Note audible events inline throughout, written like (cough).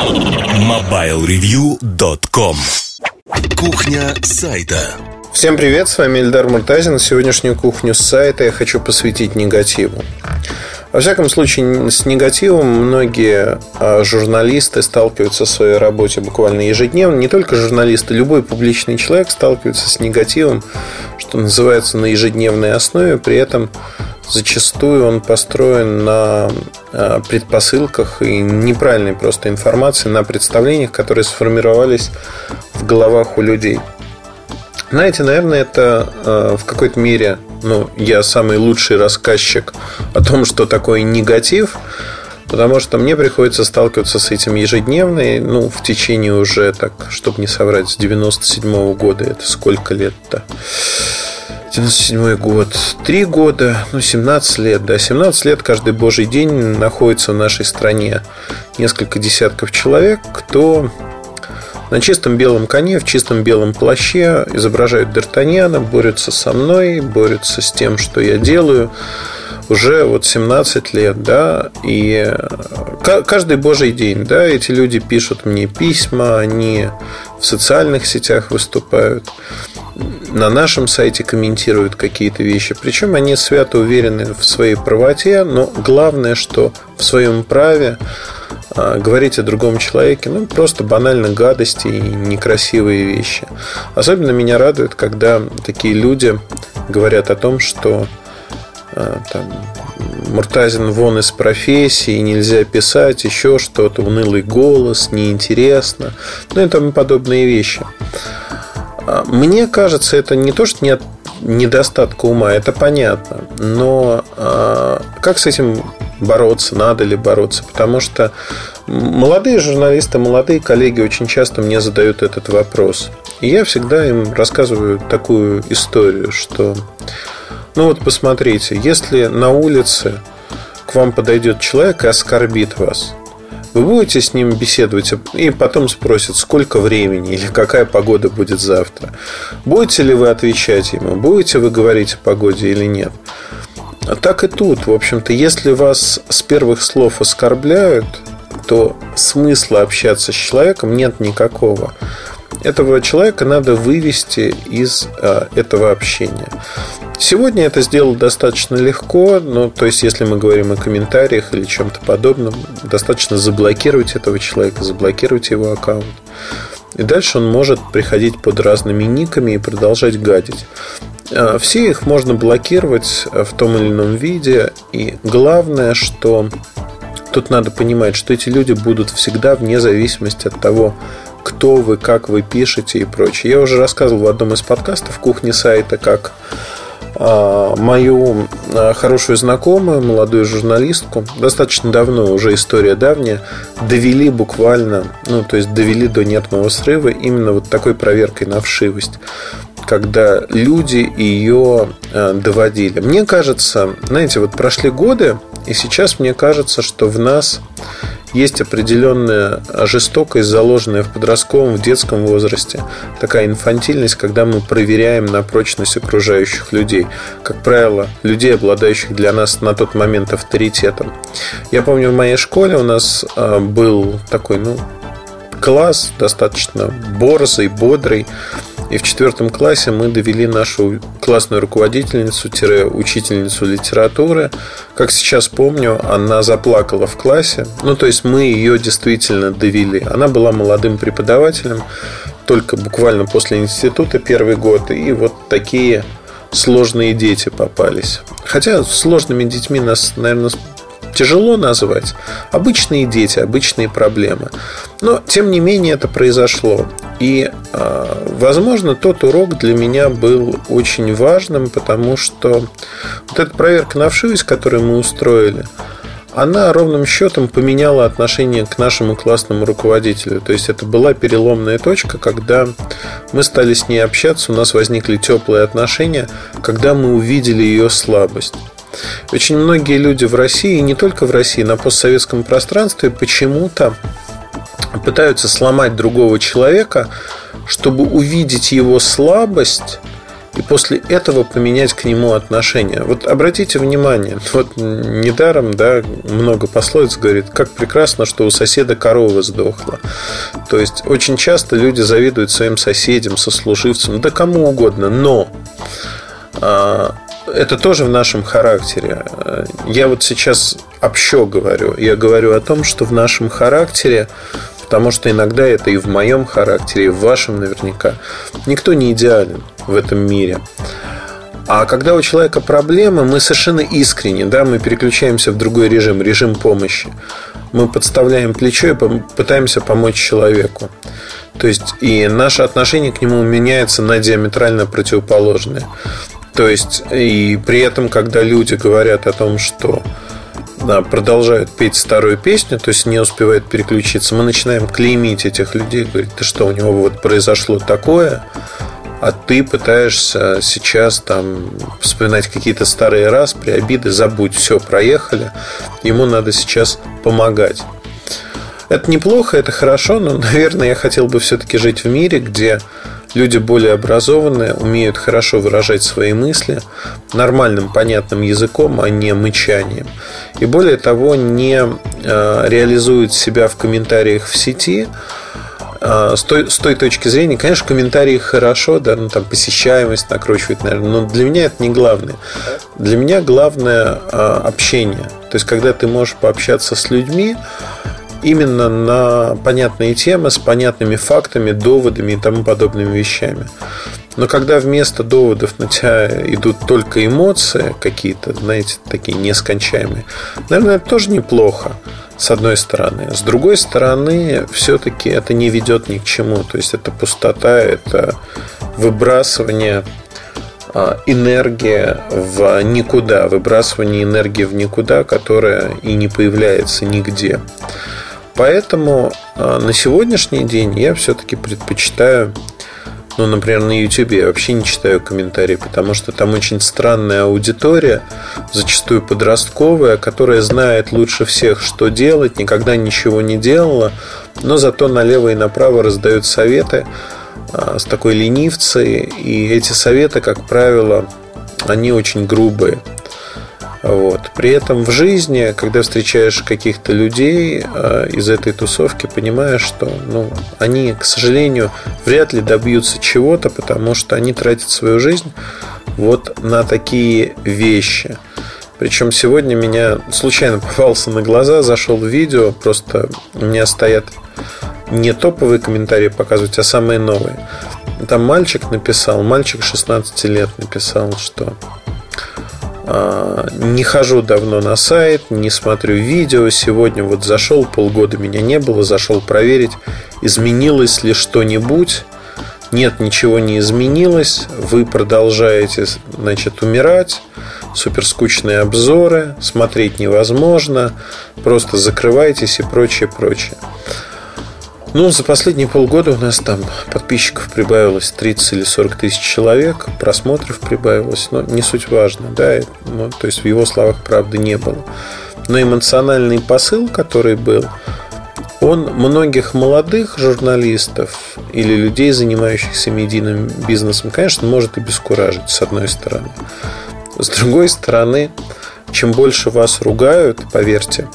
MobileReview.com Кухня сайта Всем привет, с вами Эльдар Муртазин. Сегодняшнюю кухню сайта я хочу посвятить негативу. Во всяком случае, с негативом многие а, журналисты сталкиваются в своей работе буквально ежедневно. Не только журналисты, любой публичный человек сталкивается с негативом, что называется, на ежедневной основе. При этом зачастую он построен на а, предпосылках и неправильной просто информации, на представлениях, которые сформировались в головах у людей. Знаете, наверное, это э, в какой-то мере, ну, я самый лучший рассказчик о том, что такое негатив, потому что мне приходится сталкиваться с этим ежедневно, и, ну, в течение уже, так, чтобы не соврать, с 97 -го года, это сколько лет-то? 97 год, 3 года, ну, 17 лет, да, 17 лет каждый божий день находится в нашей стране. Несколько десятков человек, кто на чистом белом коне, в чистом белом плаще изображают Д'Артаньяна, борются со мной, борются с тем, что я делаю. Уже вот 17 лет, да, и каждый божий день, да, эти люди пишут мне письма, они в социальных сетях выступают, на нашем сайте комментируют какие-то вещи, причем они свято уверены в своей правоте, но главное, что в своем праве а, говорить о другом человеке, ну, просто банально гадости и некрасивые вещи. Особенно меня радует, когда такие люди говорят о том, что а, там, Муртазин вон из профессии, нельзя писать, еще что-то, унылый голос, неинтересно, ну и тому подобные вещи. А, мне кажется, это не то, что нет недостатка ума, это понятно. Но как с этим бороться, надо ли бороться, потому что молодые журналисты, молодые коллеги очень часто мне задают этот вопрос. И я всегда им рассказываю такую историю, что, ну вот посмотрите, если на улице к вам подойдет человек и оскорбит вас, вы будете с ним беседовать и потом спросят, сколько времени или какая погода будет завтра. Будете ли вы отвечать ему, будете вы говорить о погоде или нет. Так и тут, в общем-то, если вас с первых слов оскорбляют, то смысла общаться с человеком нет никакого. Этого человека надо вывести из а, этого общения. Сегодня это сделал достаточно легко, ну, то есть, если мы говорим о комментариях или чем-то подобном, достаточно заблокировать этого человека, заблокировать его аккаунт. И дальше он может приходить под разными никами и продолжать гадить. А, все их можно блокировать а, в том или ином виде. И главное, что тут надо понимать, что эти люди будут всегда вне зависимости от того, кто вы, как вы пишете и прочее. Я уже рассказывал в одном из подкастов кухни сайта, как а, мою хорошую знакомую, молодую журналистку, достаточно давно, уже история давняя, довели буквально, ну, то есть довели до нервного срыва именно вот такой проверкой на вшивость когда люди ее э, доводили. Мне кажется, знаете, вот прошли годы, и сейчас мне кажется, что в нас есть определенная жестокость, заложенная в подростковом, в детском возрасте. Такая инфантильность, когда мы проверяем на прочность окружающих людей. Как правило, людей, обладающих для нас на тот момент авторитетом. Я помню, в моей школе у нас э, был такой, ну, класс достаточно борзый, бодрый. И в четвертом классе мы довели нашу классную руководительницу-учительницу литературы. Как сейчас помню, она заплакала в классе. Ну, то есть мы ее действительно довели. Она была молодым преподавателем, только буквально после института первый год. И вот такие сложные дети попались. Хотя сложными детьми нас, наверное, тяжело назвать. Обычные дети, обычные проблемы. Но, тем не менее, это произошло. И, а, возможно, тот урок для меня был очень важным, потому что вот эта проверка на вшивость, которую мы устроили, она ровным счетом поменяла отношение к нашему классному руководителю. То есть это была переломная точка, когда мы стали с ней общаться, у нас возникли теплые отношения, когда мы увидели ее слабость. Очень многие люди в России, и не только в России, на постсоветском пространстве почему-то пытаются сломать другого человека, чтобы увидеть его слабость и после этого поменять к нему отношение. Вот обратите внимание, (laughs) вот недаром, да, много пословиц говорит, как прекрасно, что у соседа корова сдохла. То есть очень часто люди завидуют своим соседям, сослуживцам, да кому угодно, но а, это тоже в нашем характере. Я вот сейчас общо говорю. Я говорю о том, что в нашем характере, потому что иногда это и в моем характере, и в вашем наверняка, никто не идеален в этом мире. А когда у человека проблемы, мы совершенно искренне, да, мы переключаемся в другой режим, режим помощи. Мы подставляем плечо и пытаемся помочь человеку. То есть и наше отношение к нему меняется на диаметрально противоположное. То есть, и при этом, когда люди говорят о том, что да, продолжают петь старую песню, то есть не успевают переключиться, мы начинаем клеймить этих людей, говорить, ты что, у него вот произошло такое, а ты пытаешься сейчас там вспоминать какие-то старые распри, обиды, забудь, все, проехали, ему надо сейчас помогать. Это неплохо, это хорошо, но, (laughs) наверное, я хотел бы все-таки жить в мире, где люди более образованные, умеют хорошо выражать свои мысли нормальным, понятным языком, а не мычанием. И более того, не э, реализуют себя в комментариях в сети, э, с той, с той точки зрения, конечно, комментарии хорошо, да, ну там посещаемость накручивает, наверное, но для меня это не главное. Для меня главное э, общение. То есть, когда ты можешь пообщаться с людьми, именно на понятные темы с понятными фактами, доводами и тому подобными вещами. Но когда вместо доводов на тебя идут только эмоции какие-то, знаете, такие нескончаемые, наверное, это тоже неплохо, с одной стороны. С другой стороны, все-таки это не ведет ни к чему. То есть это пустота, это выбрасывание а, энергия в никуда, выбрасывание энергии в никуда, которая и не появляется нигде. Поэтому а, на сегодняшний день я все-таки предпочитаю ну, например, на YouTube я вообще не читаю комментарии, потому что там очень странная аудитория, зачастую подростковая, которая знает лучше всех, что делать, никогда ничего не делала, но зато налево и направо раздают советы а, с такой ленивцей, и эти советы, как правило, они очень грубые. Вот. При этом в жизни, когда встречаешь каких-то людей э, из этой тусовки, понимаешь, что ну, они, к сожалению, вряд ли добьются чего-то, потому что они тратят свою жизнь вот на такие вещи. Причем сегодня меня случайно (laughs) попался на глаза, зашел в видео, просто у меня стоят не топовые комментарии показывать, а самые новые. Там мальчик написал, мальчик 16 лет написал, что не хожу давно на сайт, не смотрю видео. Сегодня вот зашел, полгода меня не было, зашел проверить, изменилось ли что-нибудь. Нет, ничего не изменилось. Вы продолжаете, значит, умирать. Супер скучные обзоры, смотреть невозможно. Просто закрывайтесь и прочее, прочее. Ну, за последние полгода у нас там подписчиков прибавилось 30 или 40 тысяч человек, просмотров прибавилось, но не суть важно, да, ну, то есть в его словах правды не было. Но эмоциональный посыл, который был, он многих молодых журналистов или людей, занимающихся медийным бизнесом, конечно, может и бескуражить, с одной стороны. С другой стороны, чем больше вас ругают, поверьте,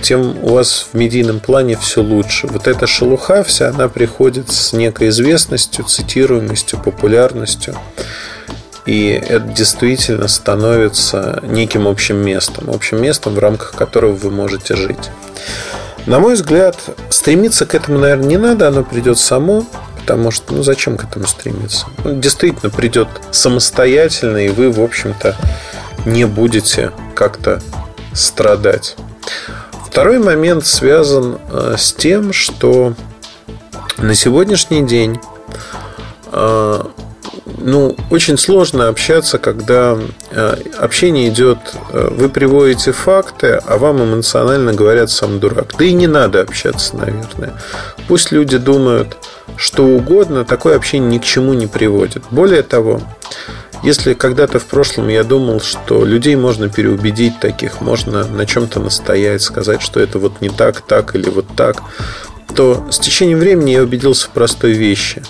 тем у вас в медийном плане все лучше. Вот эта шелуха вся, она приходит с некой известностью, цитируемостью, популярностью. И это действительно становится неким общим местом. Общим местом, в рамках которого вы можете жить. На мой взгляд, стремиться к этому, наверное, не надо, оно придет само, потому что, ну, зачем к этому стремиться? Ну, действительно придет самостоятельно, и вы, в общем-то, не будете как-то страдать. Второй момент связан э, с тем, что на сегодняшний день э, ну, очень сложно общаться, когда э, общение идет, вы приводите факты, а вам эмоционально говорят сам дурак. Да и не надо общаться, наверное. Пусть люди думают что угодно, такое общение ни к чему не приводит. Более того, если когда-то в прошлом я думал, что людей можно переубедить таких, можно на чем-то настоять, сказать, что это вот не так, так или вот так, то с течением времени я убедился в простой вещи.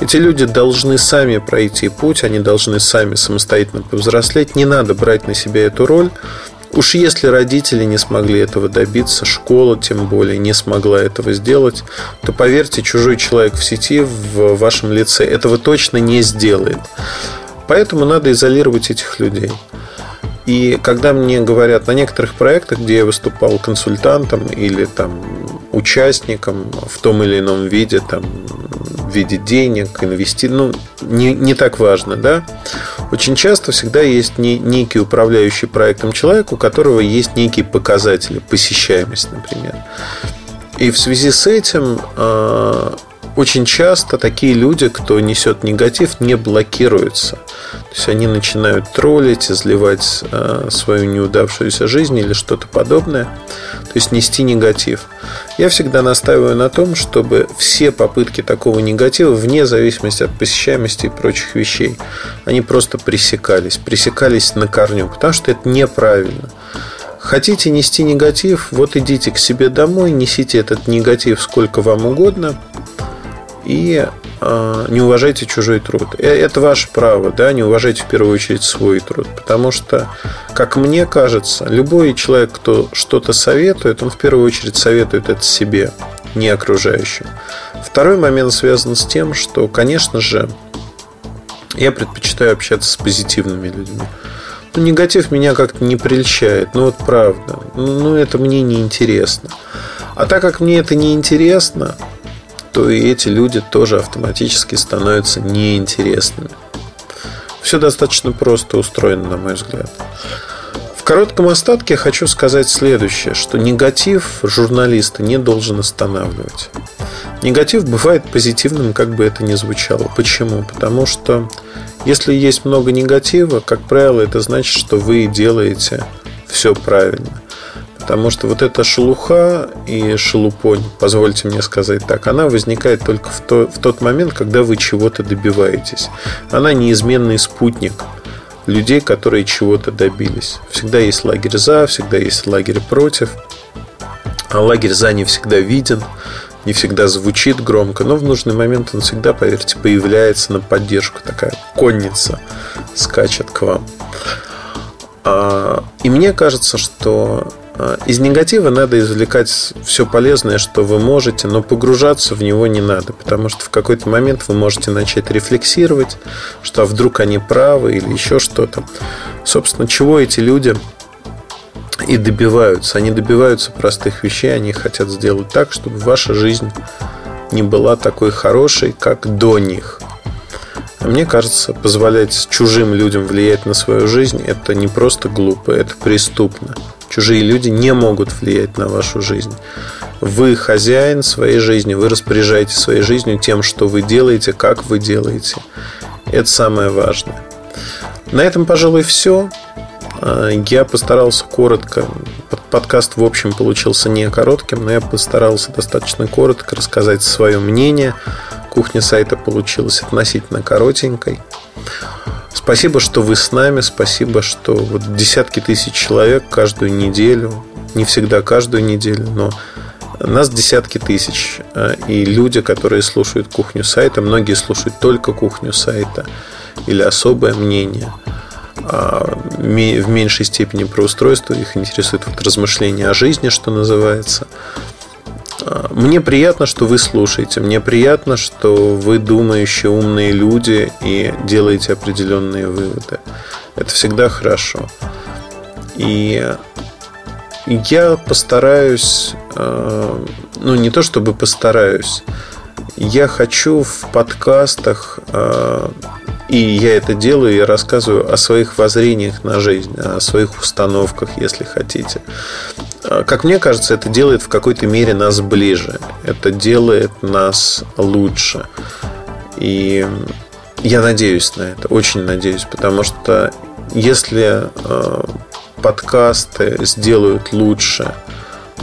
Эти люди должны сами пройти путь, они должны сами самостоятельно повзрослеть. Не надо брать на себя эту роль. Уж если родители не смогли этого добиться, школа тем более не смогла этого сделать, то поверьте, чужой человек в сети в вашем лице этого точно не сделает. Поэтому надо изолировать этих людей. И когда мне говорят на некоторых проектах, где я выступал консультантом или там участником в том или ином виде, там, в виде денег, инвести, ну, не, не так важно, да, очень часто всегда есть не, некий управляющий проектом человек, у которого есть некие показатели, посещаемость, например. И в связи с этим а, очень часто такие люди, кто несет негатив, не блокируются. То есть они начинают троллить, изливать э, свою неудавшуюся жизнь или что-то подобное. То есть нести негатив. Я всегда настаиваю на том, чтобы все попытки такого негатива, вне зависимости от посещаемости и прочих вещей, они просто пресекались. Пресекались на корню, потому что это неправильно. Хотите нести негатив, вот идите к себе домой, несите этот негатив сколько вам угодно – и э, не уважайте чужой труд. Э, это ваше право, да, не уважайте в первую очередь свой труд. Потому что, как мне кажется, любой человек, кто что-то советует, он в первую очередь советует это себе, не окружающим. Второй момент связан с тем, что, конечно же, я предпочитаю общаться с позитивными людьми. Ну, негатив меня как-то не прельщает. Ну, вот правда. Ну, это мне не интересно. А так как мне это не интересно, то и эти люди тоже автоматически становятся неинтересными. Все достаточно просто устроено, на мой взгляд. В коротком остатке хочу сказать следующее, что негатив журналиста не должен останавливать. Негатив бывает позитивным, как бы это ни звучало. Почему? Потому что если есть много негатива, как правило, это значит, что вы делаете все правильно. Потому что вот эта шелуха и шелупонь, позвольте мне сказать так, она возникает только в, то, в тот момент, когда вы чего-то добиваетесь. Она неизменный спутник людей, которые чего-то добились. Всегда есть лагерь за, всегда есть лагерь против. А лагерь за не всегда виден, не всегда звучит громко, но в нужный момент он всегда, поверьте, появляется на поддержку. Такая конница скачет к вам. А, и мне кажется, что из негатива надо извлекать все полезное, что вы можете, но погружаться в него не надо, потому что в какой-то момент вы можете начать рефлексировать, что а вдруг они правы или еще что-то. Собственно, чего эти люди и добиваются? Они добиваются простых вещей, они хотят сделать так, чтобы ваша жизнь не была такой хорошей, как до них. А мне кажется, позволять чужим людям влиять на свою жизнь – это не просто глупо, это преступно. Чужие люди не могут влиять на вашу жизнь. Вы хозяин своей жизни, вы распоряжаетесь своей жизнью тем, что вы делаете, как вы делаете. Это самое важное. На этом, пожалуй, все. А, я постарался коротко. Подкаст, в общем, получился не коротким, но я постарался достаточно коротко рассказать свое мнение. Кухня сайта получилась относительно коротенькой. Спасибо, что вы с нами. Спасибо, что вот десятки тысяч человек каждую неделю, не всегда каждую неделю, но нас десятки тысяч. Э, и люди, которые слушают кухню сайта, многие слушают только кухню сайта или особое мнение. А в меньшей степени про устройство их интересует вот размышления о жизни, что называется. Мне приятно, что вы слушаете. Мне приятно, что вы думающие, умные люди и делаете определенные выводы. Это всегда хорошо. И я постараюсь, э, ну не то чтобы постараюсь, я хочу в подкастах э, и я это делаю, я рассказываю о своих воззрениях на жизнь, о своих установках, если хотите. А, как мне кажется, это делает в какой-то мере нас ближе. Это делает нас лучше. И я надеюсь на это, очень надеюсь, потому что если а, подкасты сделают лучше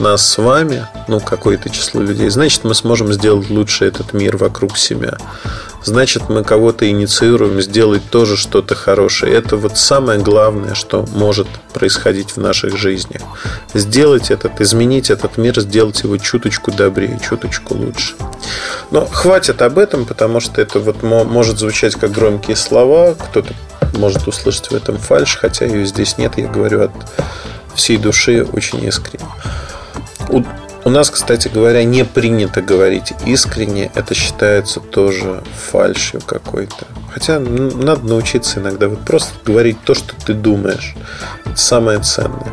нас с вами, ну, какое-то число людей, значит, мы сможем сделать лучше этот мир вокруг себя. Значит, мы кого-то инициируем сделать тоже что-то хорошее. Это вот самое главное, что может происходить в наших жизнях. Сделать этот, изменить этот мир, сделать его чуточку добрее, чуточку лучше. Но хватит об этом, потому что это вот может звучать как громкие слова. Кто-то может услышать в этом фальш, хотя ее здесь нет. Я говорю от всей души очень искренне. У, у нас, кстати говоря, не принято говорить искренне. Это считается тоже фальшью какой-то. Хотя надо научиться иногда вот просто говорить то, что ты думаешь. Это самое ценное.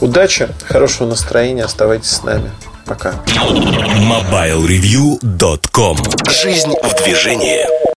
Удачи, хорошего настроения. Оставайтесь с нами. Пока. MobileReview.com Жизнь в движении.